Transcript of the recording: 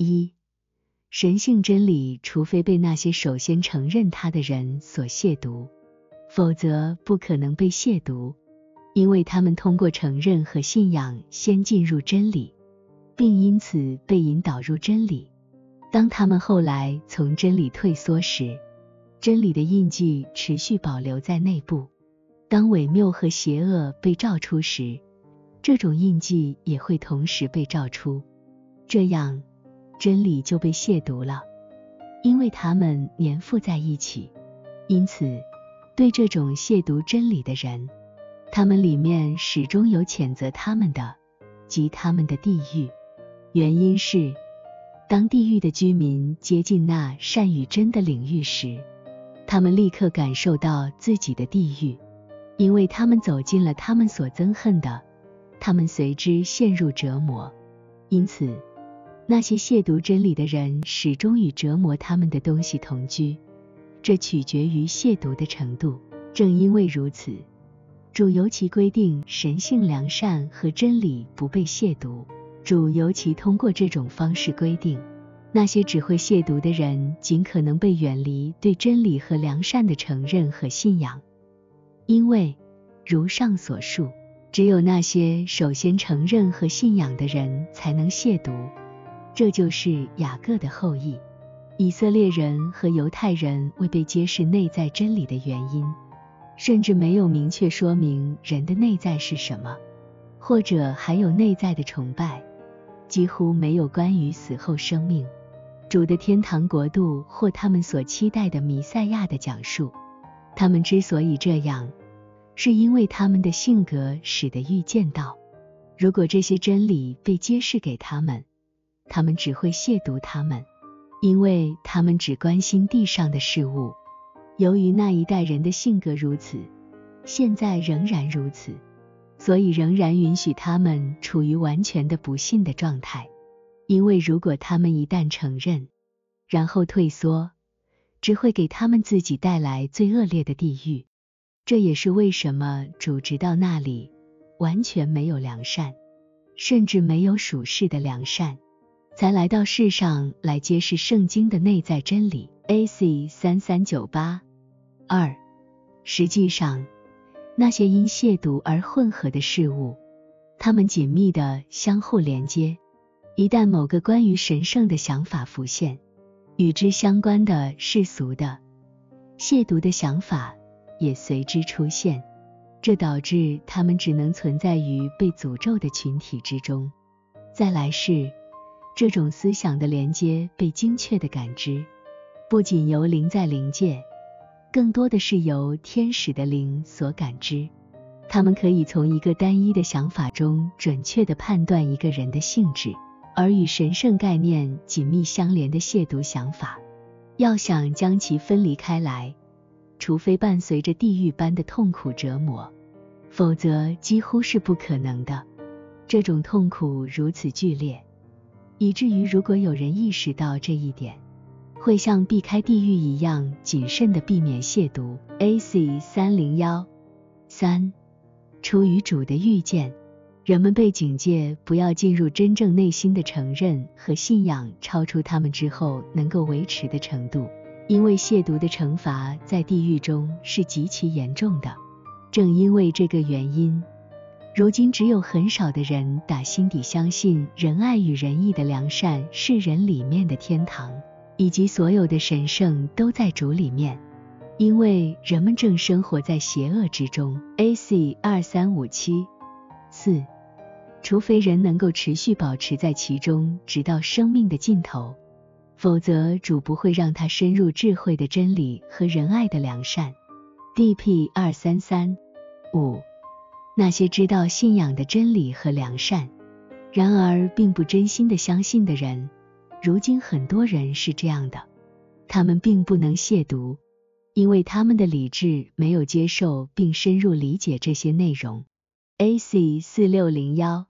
一、神性真理，除非被那些首先承认它的人所亵渎，否则不可能被亵渎，因为他们通过承认和信仰先进入真理，并因此被引导入真理。当他们后来从真理退缩时，真理的印记持续保留在内部。当伪谬和邪恶被照出时，这种印记也会同时被照出，这样真理就被亵渎了，因为他们粘附在一起。因此，对这种亵渎真理的人，他们里面始终有谴责他们的，及他们的地狱。原因是，当地狱的居民接近那善与真的领域时，他们立刻感受到自己的地狱，因为他们走进了他们所憎恨的。他们随之陷入折磨，因此，那些亵渎真理的人始终与折磨他们的东西同居，这取决于亵渎的程度。正因为如此，主尤其规定神性良善和真理不被亵渎。主尤其通过这种方式规定，那些只会亵渎的人尽可能被远离对真理和良善的承认和信仰，因为如上所述。只有那些首先承认和信仰的人才能亵渎，这就是雅各的后裔。以色列人和犹太人未被揭示内在真理的原因，甚至没有明确说明人的内在是什么，或者还有内在的崇拜，几乎没有关于死后生命、主的天堂国度或他们所期待的弥赛亚的讲述。他们之所以这样。是因为他们的性格使得预见到，如果这些真理被揭示给他们，他们只会亵渎他们，因为他们只关心地上的事物。由于那一代人的性格如此，现在仍然如此，所以仍然允许他们处于完全的不信的状态。因为如果他们一旦承认，然后退缩，只会给他们自己带来最恶劣的地狱。这也是为什么主直到那里完全没有良善，甚至没有属世的良善，才来到世上来揭示圣经的内在真理。A.C. 三三九八二，实际上，那些因亵渎而混合的事物，它们紧密的相互连接。一旦某个关于神圣的想法浮现，与之相关的世俗的亵渎的想法。也随之出现，这导致他们只能存在于被诅咒的群体之中。在来世，这种思想的连接被精确的感知，不仅由灵在灵界，更多的是由天使的灵所感知。他们可以从一个单一的想法中准确的判断一个人的性质，而与神圣概念紧密相连的亵渎想法，要想将其分离开来。除非伴随着地狱般的痛苦折磨，否则几乎是不可能的。这种痛苦如此剧烈，以至于如果有人意识到这一点，会像避开地狱一样谨慎的避免亵渎。A.C. 三零幺三，出于主的预见，人们被警戒不要进入真正内心的承认和信仰超出他们之后能够维持的程度。因为亵渎的惩罚在地狱中是极其严重的，正因为这个原因，如今只有很少的人打心底相信仁爱与仁义的良善是人里面的天堂，以及所有的神圣都在主里面，因为人们正生活在邪恶之中。A.C. 二三五七四，除非人能够持续保持在其中，直到生命的尽头。否则，主不会让他深入智慧的真理和仁爱的良善。D.P. 二三三五，那些知道信仰的真理和良善，然而并不真心的相信的人，如今很多人是这样的，他们并不能亵渎，因为他们的理智没有接受并深入理解这些内容。A.C. 四六零幺